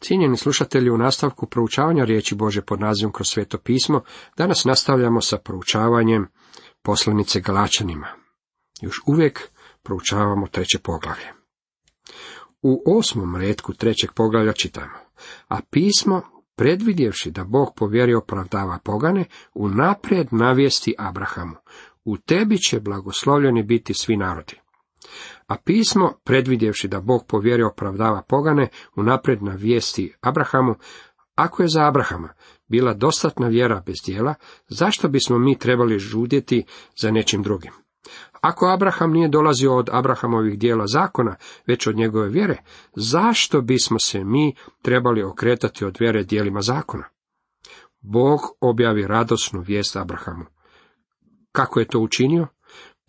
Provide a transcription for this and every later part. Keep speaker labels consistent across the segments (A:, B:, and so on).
A: Cijenjeni slušatelji, u nastavku proučavanja riječi Bože pod nazivom kroz sveto pismo, danas nastavljamo sa proučavanjem poslanice Galačanima. Još uvijek proučavamo treće poglavlje. U osmom redku trećeg poglavlja čitamo, a pismo, predvidjevši da Bog povjeri opravdava pogane, unaprijed navijesti Abrahamu, u tebi će blagoslovljeni biti svi narodi. A pismo, predvidjevši da Bog povjeri opravdava pogane, unaprijed na vijesti Abrahamu, ako je za Abrahama bila dostatna vjera bez dijela, zašto bismo mi trebali žudjeti za nečim drugim? Ako Abraham nije dolazio od Abrahamovih dijela zakona, već od njegove vjere, zašto bismo se mi trebali okretati od vjere dijelima zakona? Bog objavi radosnu vijest Abrahamu. Kako je to učinio?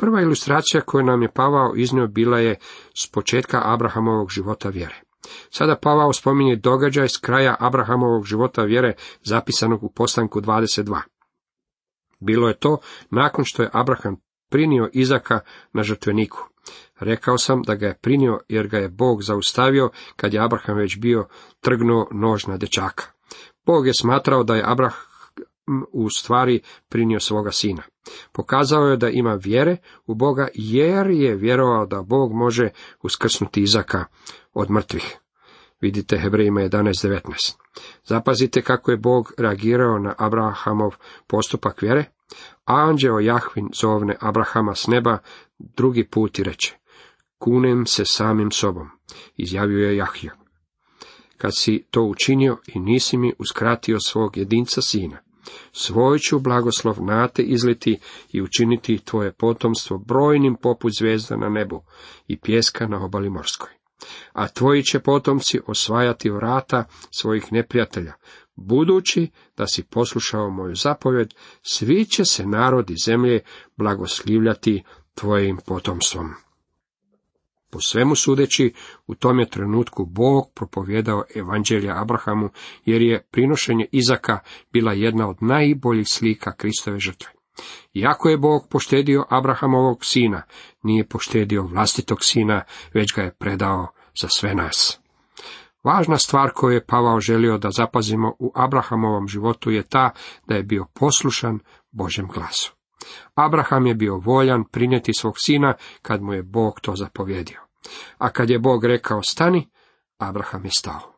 A: Prva ilustracija koju nam je Pavao iznio bila je s početka Abrahamovog života vjere. Sada Pavao spominje događaj s kraja Abrahamovog života vjere zapisanog u postanku 22. Bilo je to nakon što je Abraham prinio Izaka na žrtveniku. Rekao sam da ga je prinio jer ga je Bog zaustavio kad je Abraham već bio trgnuo nož na dečaka. Bog je smatrao da je Abraham u stvari prinio svoga sina. Pokazao je da ima vjere u Boga jer je vjerovao da Bog može uskrsnuti Izaka od mrtvih. Vidite Hebrejima 11.19. Zapazite kako je Bog reagirao na Abrahamov postupak vjere. Anđeo Jahvin zovne Abrahama s neba drugi put i reče, kunem se samim sobom, izjavio je Jahja. Kad si to učinio i nisi mi uskratio svog jedinca sina, svoj ću blagoslov na te izliti i učiniti tvoje potomstvo brojnim poput zvijezda na nebu i pjeska na obali morskoj. A tvoji će potomci osvajati vrata svojih neprijatelja, budući da si poslušao moju zapovjed, svi će se narodi zemlje blagoslivljati tvojim potomstvom. Po svemu sudeći, u tom je trenutku Bog propovjedao evanđelja Abrahamu, jer je prinošenje Izaka bila jedna od najboljih slika Kristove žrtve. Iako je Bog poštedio Abrahamovog sina, nije poštedio vlastitog sina, već ga je predao za sve nas. Važna stvar koju je Pavao želio da zapazimo u Abrahamovom životu je ta da je bio poslušan Božem glasu. Abraham je bio voljan prinijeti svog sina kad mu je Bog to zapovjedio. A kad je Bog rekao stani, Abraham je stao.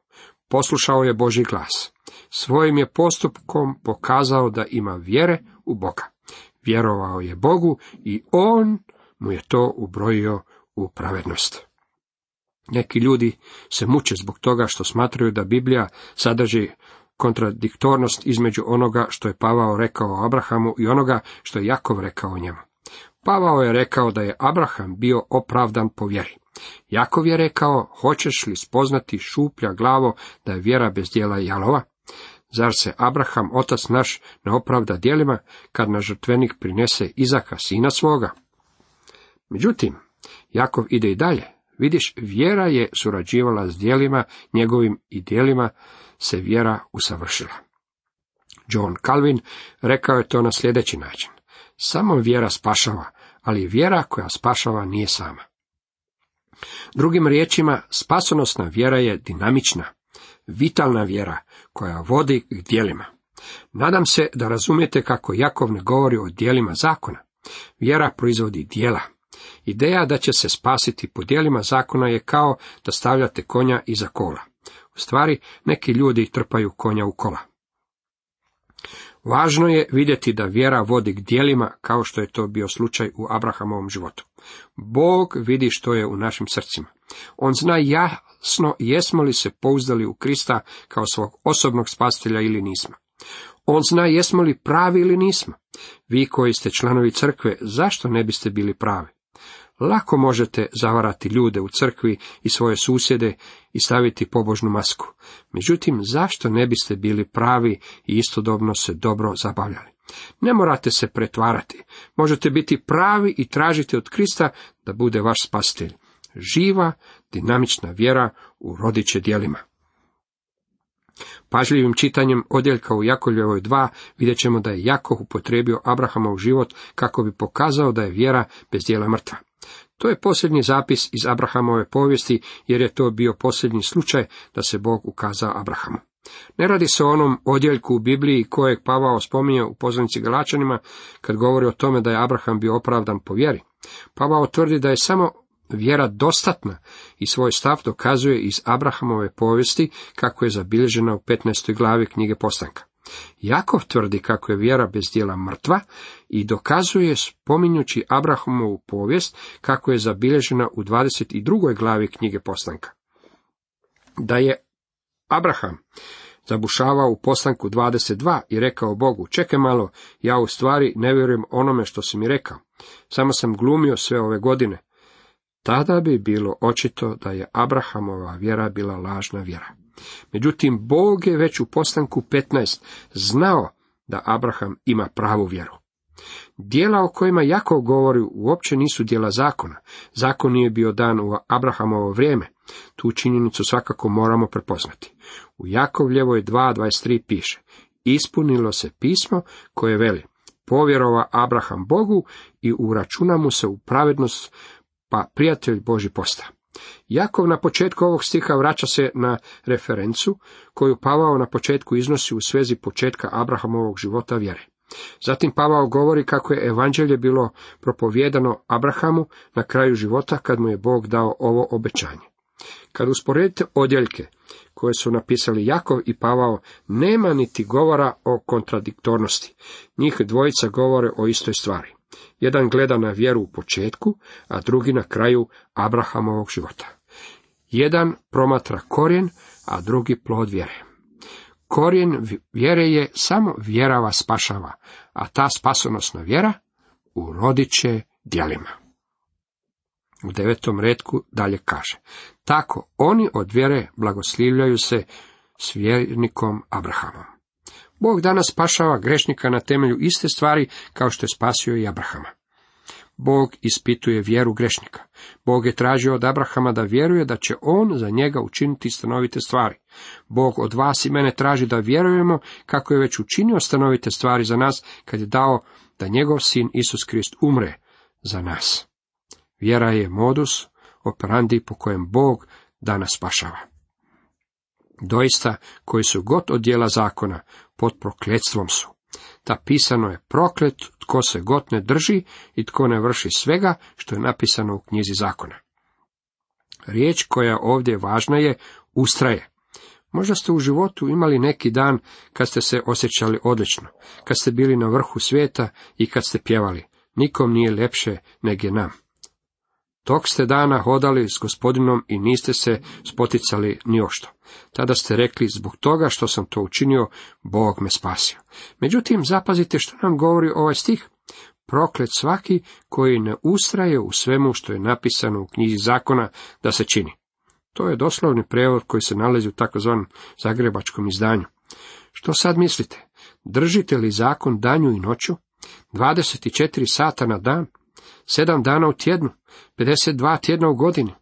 A: Poslušao je Boži glas. Svojim je postupkom pokazao da ima vjere u Boga. Vjerovao je Bogu i on mu je to ubrojio u pravednost. Neki ljudi se muče zbog toga što smatraju da Biblija sadrži kontradiktornost između onoga što je Pavao rekao Abrahamu i onoga što je Jakov rekao njemu. Pavao je rekao da je Abraham bio opravdan po vjeri. Jakov je rekao, hoćeš li spoznati šuplja glavo da je vjera bez dijela jalova? Zar se Abraham, otac naš, ne opravda dijelima, kad na žrtvenik prinese Izaka, sina svoga? Međutim, Jakov ide i dalje. Vidiš, vjera je surađivala s dijelima, njegovim i dijelima se vjera usavršila. John Calvin rekao je to na sljedeći način. Samo vjera spašava, ali vjera koja spašava nije sama. Drugim riječima, spasonosna vjera je dinamična, vitalna vjera koja vodi k dijelima. Nadam se da razumijete kako Jakov ne govori o dijelima zakona. Vjera proizvodi dijela. Ideja da će se spasiti po dijelima zakona je kao da stavljate konja iza kola. U stvari, neki ljudi trpaju konja u kola. Važno je vidjeti da vjera vodi k dijelima kao što je to bio slučaj u Abrahamovom životu. Bog vidi što je u našim srcima. On zna jasno jesmo li se pouzdali u Krista kao svog osobnog spasitelja ili nismo. On zna jesmo li pravi ili nismo. Vi koji ste članovi crkve, zašto ne biste bili pravi? Lako možete zavarati ljude u crkvi i svoje susjede i staviti pobožnu masku. Međutim, zašto ne biste bili pravi i istodobno se dobro zabavljali? Ne morate se pretvarati. Možete biti pravi i tražiti od Krista da bude vaš spasitelj. Živa, dinamična vjera u rodiće dijelima. Pažljivim čitanjem odjeljka u Jakovljevoj 2 vidjet ćemo da je Jakov upotrebio Abrahamov život kako bi pokazao da je vjera bez dijela mrtva. To je posljednji zapis iz Abrahamove povijesti, jer je to bio posljednji slučaj da se Bog ukazao Abrahamu. Ne radi se o onom odjeljku u Bibliji kojeg Pavao spominje u pozornici Galačanima kad govori o tome da je Abraham bio opravdan po vjeri. Pavao tvrdi da je samo vjera dostatna i svoj stav dokazuje iz Abrahamove povijesti kako je zabilježena u 15. glavi knjige Postanka. Jakov tvrdi kako je vjera bez dijela mrtva i dokazuje spominjući Abrahamovu povijest kako je zabilježena u 22. glavi knjige Postanka. Da je Abraham zabušavao u postanku 22 i rekao Bogu, čekaj malo, ja u stvari ne vjerujem onome što si mi rekao, samo sam glumio sve ove godine. Tada bi bilo očito da je Abrahamova vjera bila lažna vjera. Međutim, Bog je već u postanku 15 znao da Abraham ima pravu vjeru. Dijela o kojima Jakov govori uopće nisu dijela zakona. Zakon nije bio dan u Abrahamovo vrijeme. Tu činjenicu svakako moramo prepoznati. U Jakovljevoj 2.23 piše, ispunilo se pismo koje veli, povjerova Abraham Bogu i uračuna mu se u pravednost, pa prijatelj Boži posta. Jakov na početku ovog stiha vraća se na referencu koju Pavao na početku iznosi u svezi početka Abrahamovog života vjere. Zatim Pavao govori kako je evanđelje bilo propovjedano Abrahamu na kraju života kad mu je Bog dao ovo obećanje. Kad usporedite odjeljke koje su napisali Jakov i Pavao, nema niti govora o kontradiktornosti. Njih dvojica govore o istoj stvari. Jedan gleda na vjeru u početku, a drugi na kraju Abrahamovog života. Jedan promatra korijen, a drugi plod vjere. Korijen vjere je samo vjera vas spašava, a ta spasonosna vjera urodit će djelima. U devetom redku dalje kaže, tako oni od vjere blagoslivljaju se s vjernikom Abrahamom. Bog danas spašava grešnika na temelju iste stvari kao što je spasio i Abrahama. Bog ispituje vjeru grešnika. Bog je tražio od Abrahama da vjeruje da će on za njega učiniti stanovite stvari. Bog od vas i mene traži da vjerujemo kako je već učinio stanovite stvari za nas kad je dao da njegov sin Isus Krist umre za nas. Vjera je modus operandi po kojem Bog danas spašava. Doista, koji su god od dijela zakona, pod prokletstvom su. Ta pisano je proklet tko se god ne drži i tko ne vrši svega što je napisano u knjizi zakona. Riječ koja ovdje važna je ustraje. Možda ste u životu imali neki dan kad ste se osjećali odlično, kad ste bili na vrhu svijeta i kad ste pjevali. Nikom nije lepše nego nam. Tog ste dana hodali s gospodinom i niste se spoticali ni ošto. Tada ste rekli, zbog toga što sam to učinio, Bog me spasio. Međutim, zapazite što nam govori ovaj stih. Proklet svaki koji ne ustraje u svemu što je napisano u knjizi zakona da se čini. To je doslovni prevod koji se nalazi u takozvanom zagrebačkom izdanju. Što sad mislite? Držite li zakon danju i noću? 24 sata na dan? Sedam dana u tjednu, 52 tjedna u godini,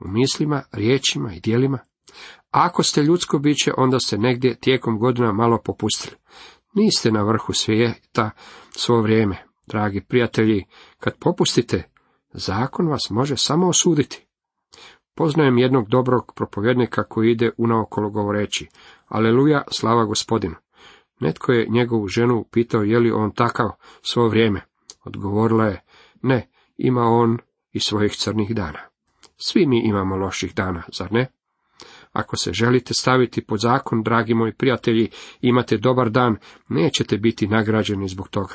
A: u mislima, riječima i dijelima. Ako ste ljudsko biće, onda ste negdje tijekom godina malo popustili. Niste na vrhu svijeta svo vrijeme, dragi prijatelji, kad popustite, zakon vas može samo osuditi. Poznajem jednog dobrog propovjednika koji ide unaokolo govoreći, aleluja, slava gospodinu. Netko je njegovu ženu pitao je li on takav svo vrijeme. Odgovorila je, ne, ima on i svojih crnih dana. Svi mi imamo loših dana, zar ne? Ako se želite staviti pod zakon, dragi moji prijatelji, imate dobar dan, nećete biti nagrađeni zbog toga.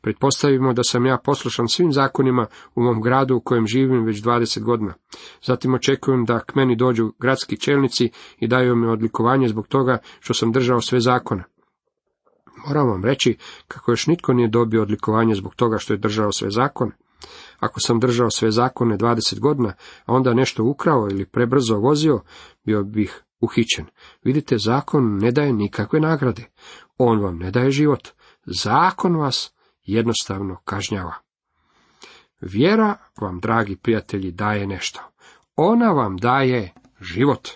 A: Pretpostavimo da sam ja poslušan svim zakonima u mom gradu u kojem živim već 20 godina. Zatim očekujem da k meni dođu gradski čelnici i daju mi odlikovanje zbog toga što sam držao sve zakone. Moram vam reći kako još nitko nije dobio odlikovanje zbog toga što je držao sve zakone. Ako sam držao sve zakone 20 godina, a onda nešto ukrao ili prebrzo vozio, bio bih uhićen. Vidite, zakon ne daje nikakve nagrade. On vam ne daje život. Zakon vas jednostavno kažnjava. Vjera vam, dragi prijatelji, daje nešto. Ona vam daje život.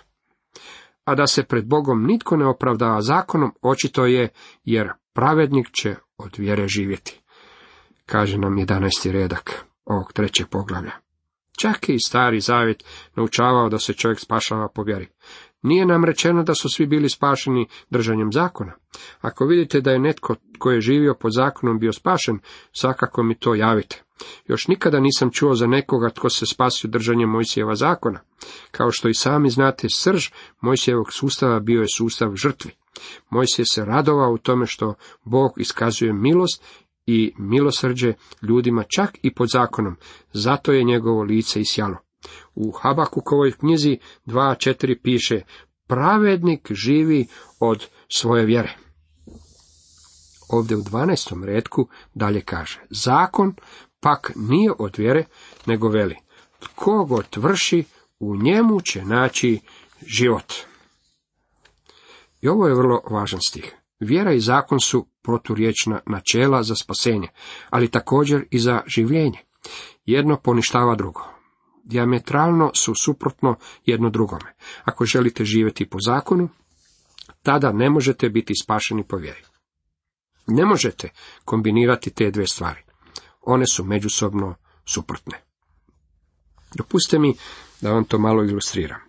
A: A da se pred Bogom nitko ne opravdava zakonom, očito je, jer pravednik će od vjere živjeti. Kaže nam 11. redak ovog trećeg poglavlja. Čak i stari zavjet naučavao da se čovjek spašava po vjeri. Nije nam rečeno da su svi bili spašeni držanjem zakona. Ako vidite da je netko tko je živio pod zakonom bio spašen, svakako mi to javite. Još nikada nisam čuo za nekoga tko se spasio držanjem Mojsijeva zakona. Kao što i sami znate, srž Mojsijevog sustava bio je sustav žrtvi. Mojsije se radovao u tome što Bog iskazuje milost i milosrđe ljudima čak i pod zakonom, zato je njegovo lice isjalo. U Habakukovoj knjizi 2.4 piše, pravednik živi od svoje vjere. Ovdje u 12. redku dalje kaže, zakon pak nije od vjere, nego veli, tko god vrši, u njemu će naći život. I ovo je vrlo važan stih. Vjera i zakon su proturječna načela za spasenje, ali također i za življenje. Jedno poništava drugo. Diametralno su suprotno jedno drugome. Ako želite živjeti po zakonu, tada ne možete biti spašeni po vjeri. Ne možete kombinirati te dve stvari. One su međusobno suprotne. Dopustite mi da vam to malo ilustriram.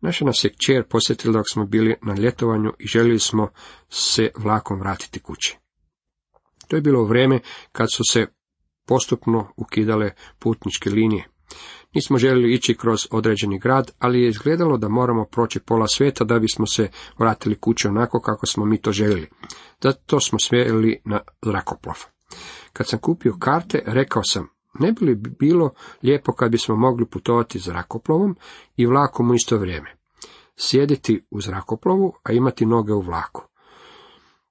A: Naša nas je kćer posjetila dok smo bili na ljetovanju i željeli smo se vlakom vratiti kući. To je bilo vrijeme kad su se postupno ukidale putničke linije. Nismo željeli ići kroz određeni grad, ali je izgledalo da moramo proći pola svijeta da bismo se vratili kući onako kako smo mi to željeli. Zato smo smjeli na zrakoplov. Kad sam kupio karte, rekao sam, ne bi li bilo lijepo kad bismo mogli putovati zrakoplovom i vlakom u isto vrijeme. Sjediti u zrakoplovu, a imati noge u vlaku.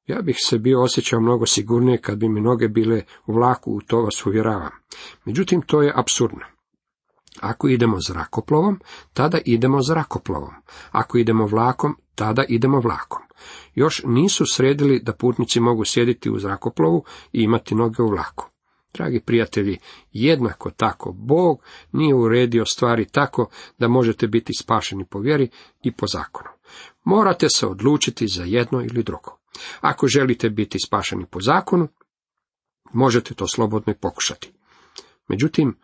A: Ja bih se bio osjećao mnogo sigurnije kad bi mi noge bile u vlaku, u to vas uvjeravam. Međutim, to je absurdno. Ako idemo zrakoplovom, tada idemo zrakoplovom. Ako idemo vlakom, tada idemo vlakom. Još nisu sredili da putnici mogu sjediti u zrakoplovu i imati noge u vlaku. Dragi prijatelji, jednako tako Bog nije uredio stvari tako da možete biti spašeni po vjeri i po zakonu. Morate se odlučiti za jedno ili drugo. Ako želite biti spašeni po zakonu, možete to slobodno i pokušati. Međutim,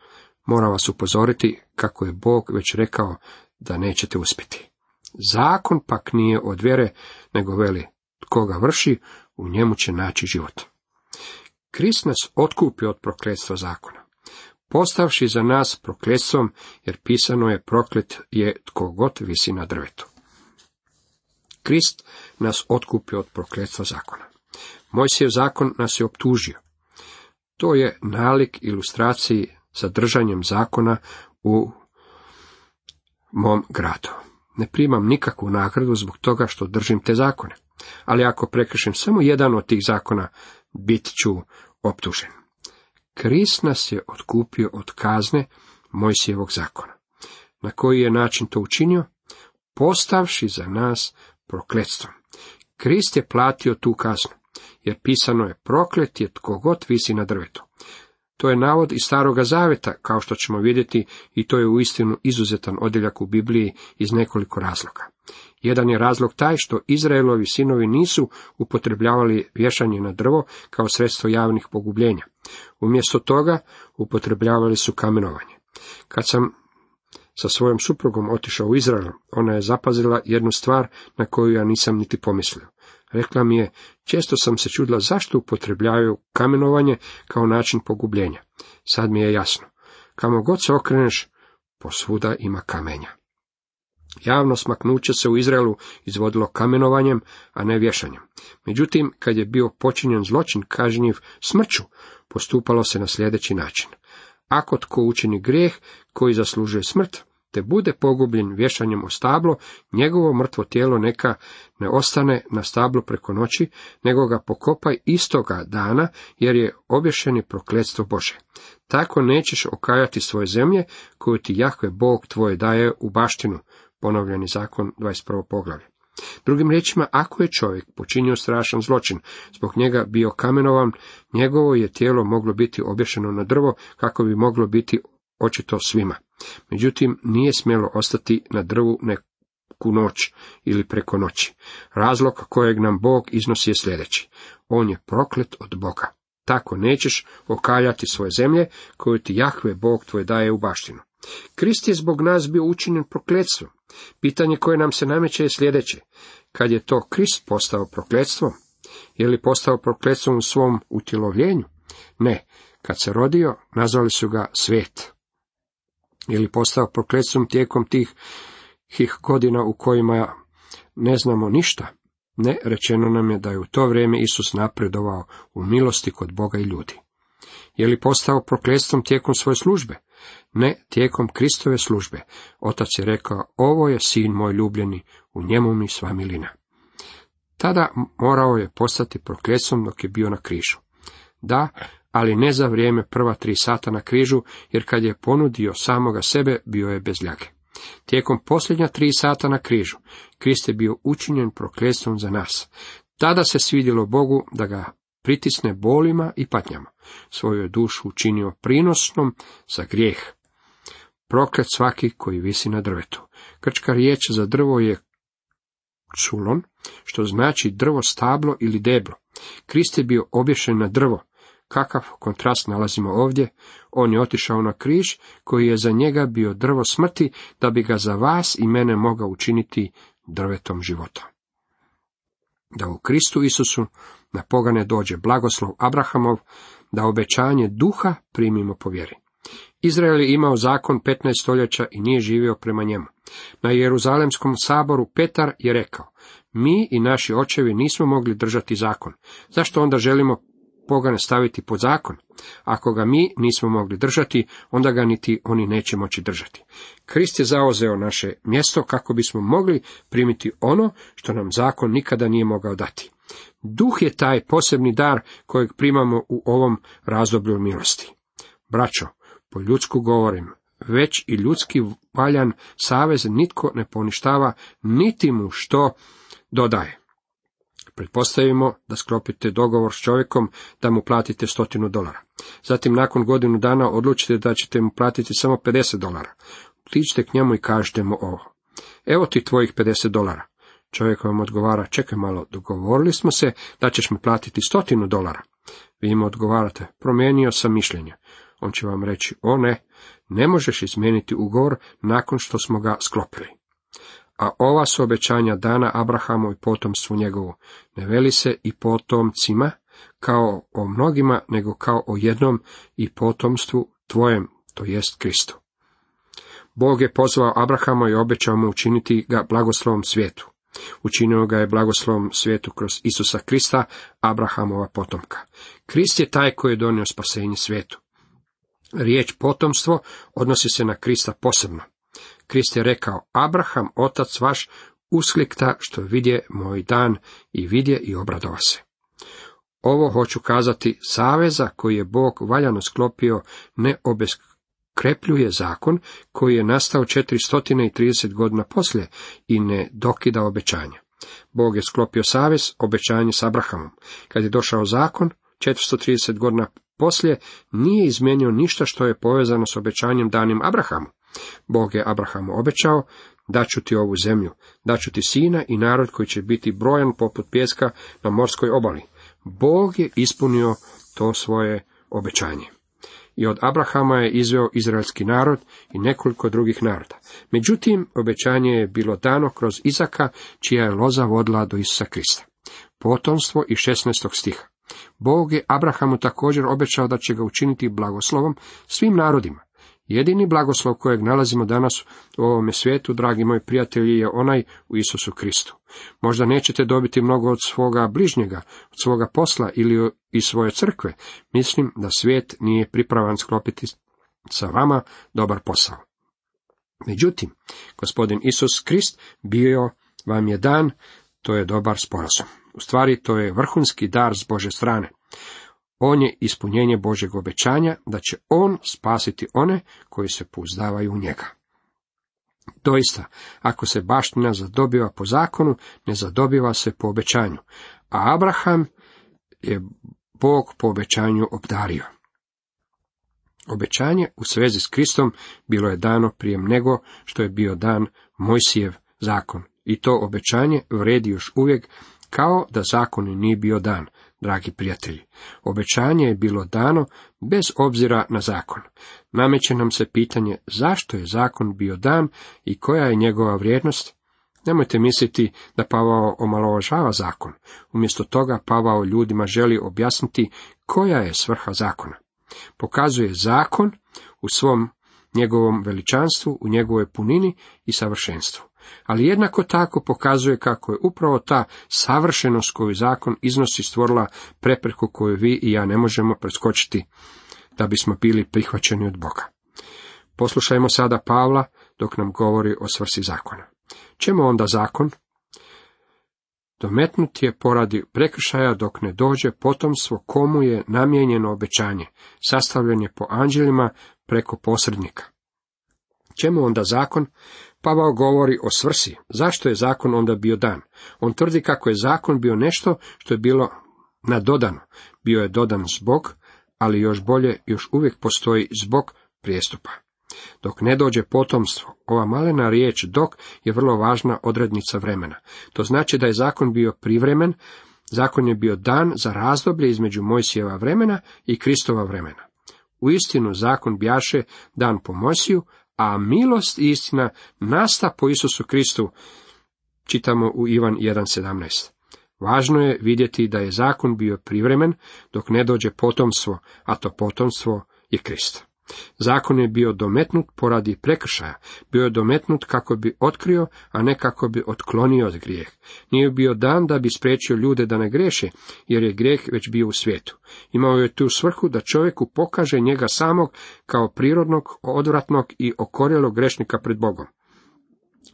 A: moram vas upozoriti kako je Bog već rekao da nećete uspjeti. Zakon pak nije od vjere, nego veli, tko ga vrši, u njemu će naći život. Krist nas otkupi od prokletstva zakona. Postavši za nas prokletstvom, jer pisano je proklet je tko god visi na drvetu. Krist nas otkupi od prokletstva zakona. Mojsijev zakon nas je optužio. To je nalik ilustraciji sa držanjem zakona u mom gradu. Ne primam nikakvu nagradu zbog toga što držim te zakone. Ali ako prekršim samo jedan od tih zakona, bit ću optužen. Krist nas je otkupio od kazne Mojsijevog zakona. Na koji je način to učinio? Postavši za nas prokletstvom. Krist je platio tu kaznu, jer pisano je proklet je tko god visi na drvetu. To je navod iz staroga zaveta, kao što ćemo vidjeti, i to je uistinu izuzetan odjeljak u Bibliji iz nekoliko razloga. Jedan je razlog taj što Izraelovi sinovi nisu upotrebljavali vješanje na drvo kao sredstvo javnih pogubljenja. Umjesto toga upotrebljavali su kamenovanje. Kad sam sa svojom suprugom otišao u Izrael, ona je zapazila jednu stvar na koju ja nisam niti pomislio. Rekla mi je, često sam se čudila zašto upotrebljavaju kamenovanje kao način pogubljenja. Sad mi je jasno. Kamo god se okreneš, posvuda ima kamenja. Javno smaknuće se u Izraelu izvodilo kamenovanjem, a ne vješanjem. Međutim, kad je bio počinjen zločin kažnjiv smrću, postupalo se na sljedeći način. Ako tko učini grijeh koji zaslužuje smrt, te bude pogubljen vješanjem o stablo, njegovo mrtvo tijelo neka ne ostane na stablu preko noći, nego ga pokopaj istoga dana, jer je obješeni prokletstvo Bože. Tako nećeš okajati svoje zemlje, koju ti Jahve Bog tvoj daje u baštinu, ponovljeni zakon 21. poglavlje. Drugim riječima, ako je čovjek počinio strašan zločin, zbog njega bio kamenovan, njegovo je tijelo moglo biti obješeno na drvo, kako bi moglo biti očito svima. Međutim, nije smjelo ostati na drvu neku noć ili preko noći. Razlog kojeg nam Bog iznosi je sljedeći. On je proklet od Boga. Tako nećeš okaljati svoje zemlje, koju ti Jahve Bog tvoj daje u baštinu. Krist je zbog nas bio učinjen prokletstvom. Pitanje koje nam se nameće je sljedeće. Kad je to Krist postao prokletstvom? Je li postao prokletstvom u svom utjelovljenju? Ne. Kad se rodio, nazvali su ga svet. Je li postao prokletstvom tijekom tih hih godina u kojima ne znamo ništa? Ne, rečeno nam je da je u to vrijeme Isus napredovao u milosti kod Boga i ljudi. Je li postao prokletstvom tijekom svoje službe? Ne, tijekom Kristove službe. Otac je rekao, ovo je sin moj ljubljeni, u njemu mi sva milina. Tada morao je postati prokletstvom dok je bio na križu. Da, ali ne za vrijeme prva tri sata na križu, jer kad je ponudio samoga sebe, bio je bez ljage. Tijekom posljednja tri sata na križu, Krist je bio učinjen prokletstvom za nas. Tada se svidjelo Bogu da ga pritisne bolima i patnjama. Svoju je dušu učinio prinosnom za grijeh. Proklet svaki koji visi na drvetu. Krčka riječ za drvo je čulon, što znači drvo stablo ili deblo. Krist je bio obješen na drvo, Kakav kontrast nalazimo ovdje? On je otišao na križ, koji je za njega bio drvo smrti, da bi ga za vas i mene mogao učiniti drvetom života. Da u Kristu Isusu na pogane dođe blagoslov Abrahamov, da obećanje duha primimo po vjeri. Izrael je imao zakon 15 stoljeća i nije živio prema njemu. Na Jeruzalemskom saboru Petar je rekao, mi i naši očevi nismo mogli držati zakon. Zašto onda želimo pogane staviti pod zakon. Ako ga mi nismo mogli držati, onda ga niti oni neće moći držati. Krist je zauzeo naše mjesto kako bismo mogli primiti ono što nam zakon nikada nije mogao dati. Duh je taj posebni dar kojeg primamo u ovom razdoblju milosti. Braćo, po ljudsku govorim, već i ljudski valjan savez nitko ne poništava, niti mu što dodaje. Pretpostavimo da sklopite dogovor s čovjekom da mu platite stotinu dolara. Zatim nakon godinu dana odlučite da ćete mu platiti samo 50 dolara. Otiđite k njemu i kažete mu ovo. Evo ti tvojih 50 dolara. Čovjek vam odgovara, čekaj malo, dogovorili smo se da ćeš mi platiti stotinu dolara. Vi im odgovarate, promijenio sam mišljenje. On će vam reći, o ne, ne možeš izmijeniti ugovor nakon što smo ga sklopili a ova su obećanja dana Abrahamu i potomstvu njegovu. Ne veli se i potomcima, kao o mnogima, nego kao o jednom i potomstvu tvojem, to jest Kristu. Bog je pozvao Abrahama i obećao mu učiniti ga blagoslovom svijetu. Učinio ga je blagoslovom svijetu kroz Isusa Krista, Abrahamova potomka. Krist je taj koji je donio spasenje svijetu. Riječ potomstvo odnosi se na Krista posebno. Krist je rekao, Abraham, otac vaš, usklikta što vidje moj dan i vidje i obradova se. Ovo hoću kazati, saveza koji je Bog valjano sklopio ne obeskrepljuje zakon koji je nastao 430 godina poslije i ne dokida obećanja. Bog je sklopio savez, obećanje s Abrahamom. Kad je došao zakon, 430 godina poslije, nije izmijenio ništa što je povezano s obećanjem danim Abrahamu. Bog je Abrahamu obećao, daću ti ovu zemlju, daću ti sina i narod koji će biti brojan poput pjeska na morskoj obali. Bog je ispunio to svoje obećanje. I od Abrahama je izveo izraelski narod i nekoliko drugih naroda. Međutim, obećanje je bilo dano kroz Izaka, čija je loza vodila do Isusa Krista. Potomstvo i 16. stiha. Bog je Abrahamu također obećao da će ga učiniti blagoslovom svim narodima. Jedini blagoslov kojeg nalazimo danas u ovome svijetu, dragi moji prijatelji, je onaj u Isusu Kristu. Možda nećete dobiti mnogo od svoga bližnjega, od svoga posla ili iz svoje crkve. Mislim da svijet nije pripravan sklopiti sa vama dobar posao. Međutim, gospodin Isus Krist bio vam je dan, to je dobar sporazum. U stvari, to je vrhunski dar s Bože strane. On je ispunjenje Božeg obećanja da će On spasiti one koji se pouzdavaju u njega. Doista, ako se baština zadobiva po zakonu, ne zadobiva se po obećanju, a Abraham je Bog po obećanju obdario. Obećanje u svezi s Kristom bilo je dano prije nego što je bio dan Mojsijev zakon. I to obećanje vredi još uvijek kao da zakon nije bio dan. Dragi prijatelji. Obećanje je bilo dano bez obzira na zakon. Nameće nam se pitanje zašto je zakon bio dan i koja je njegova vrijednost? Nemojte misliti da Pavao omalovažava zakon. Umjesto toga Pavao ljudima želi objasniti koja je svrha zakona. Pokazuje zakon u svom njegovom veličanstvu, u njegovoj punini i savršenstvu. Ali jednako tako pokazuje kako je upravo ta savršenost koju zakon iznosi stvorila prepreku koju vi i ja ne možemo preskočiti da bismo bili prihvaćeni od Boga. Poslušajmo sada Pavla dok nam govori o svrsi zakona. Čemu onda zakon? Dometnut je poradi prekršaja dok ne dođe potomstvo komu je namijenjeno obećanje, sastavljen je po anđelima preko posrednika. Čemu onda zakon? Pavao govori o svrsi. Zašto je zakon onda bio dan? On tvrdi kako je zakon bio nešto što je bilo nadodano. Bio je dodan zbog, ali još bolje, još uvijek postoji zbog prijestupa. Dok ne dođe potomstvo, ova malena riječ dok je vrlo važna odrednica vremena. To znači da je zakon bio privremen, zakon je bio dan za razdoblje između Mojsijeva vremena i Kristova vremena. U istinu zakon bjaše dan po Mojsiju, a milost i istina nasta po Isusu Kristu, čitamo u Ivan 1.17. Važno je vidjeti da je zakon bio privremen dok ne dođe potomstvo, a to potomstvo je Krist. Zakon je bio dometnut poradi prekršaja, bio je dometnut kako bi otkrio, a ne kako bi otklonio od grijeh. Nije bio dan da bi spriječio ljude da ne greše, jer je grijeh već bio u svijetu. Imao je tu svrhu da čovjeku pokaže njega samog kao prirodnog, odvratnog i okorjelog grešnika pred Bogom.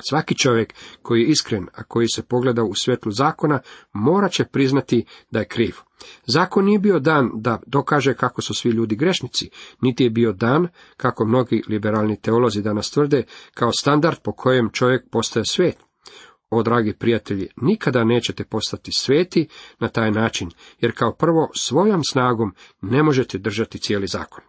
A: Svaki čovjek koji je iskren, a koji se pogleda u svjetlu zakona, morat će priznati da je kriv. Zakon nije bio dan da dokaže kako su svi ljudi grešnici, niti je bio dan, kako mnogi liberalni teolozi danas tvrde, kao standard po kojem čovjek postaje svet. O, dragi prijatelji, nikada nećete postati sveti na taj način, jer kao prvo svojom snagom ne možete držati cijeli zakon.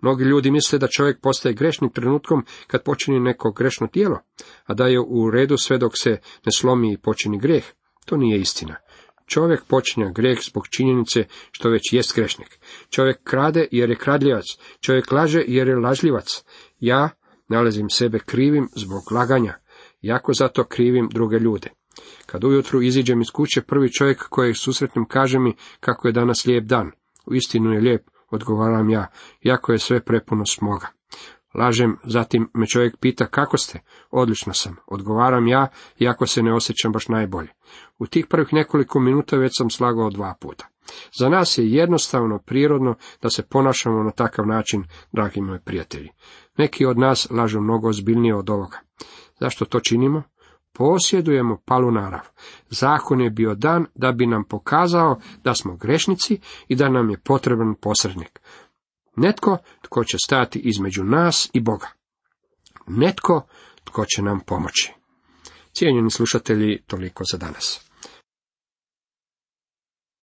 A: Mnogi ljudi misle da čovjek postaje grešnim trenutkom kad počini neko grešno tijelo, a da je u redu sve dok se ne slomi i počini grijeh. To nije istina. Čovjek počinja grijeh zbog činjenice što već jest grešnik. Čovjek krade jer je kradljivac. Čovjek laže jer je lažljivac. Ja nalazim sebe krivim zbog laganja. Jako zato krivim druge ljude. Kad ujutru iziđem iz kuće, prvi čovjek kojeg susretnem kaže mi kako je danas lijep dan. U istinu je lijep, odgovaram ja, jako je sve prepuno smoga. Lažem, zatim me čovjek pita kako ste, odlično sam, odgovaram ja, iako se ne osjećam baš najbolje. U tih prvih nekoliko minuta već sam slagao dva puta. Za nas je jednostavno prirodno da se ponašamo na takav način, dragi moji prijatelji. Neki od nas lažu mnogo ozbiljnije od ovoga. Zašto to činimo? Posjedujemo palu narav. Zakon je bio dan da bi nam pokazao da smo grešnici i da nam je potreban posrednik. Netko tko će stati između nas i Boga. Netko tko će nam pomoći. Cijenjeni slušatelji, toliko za danas.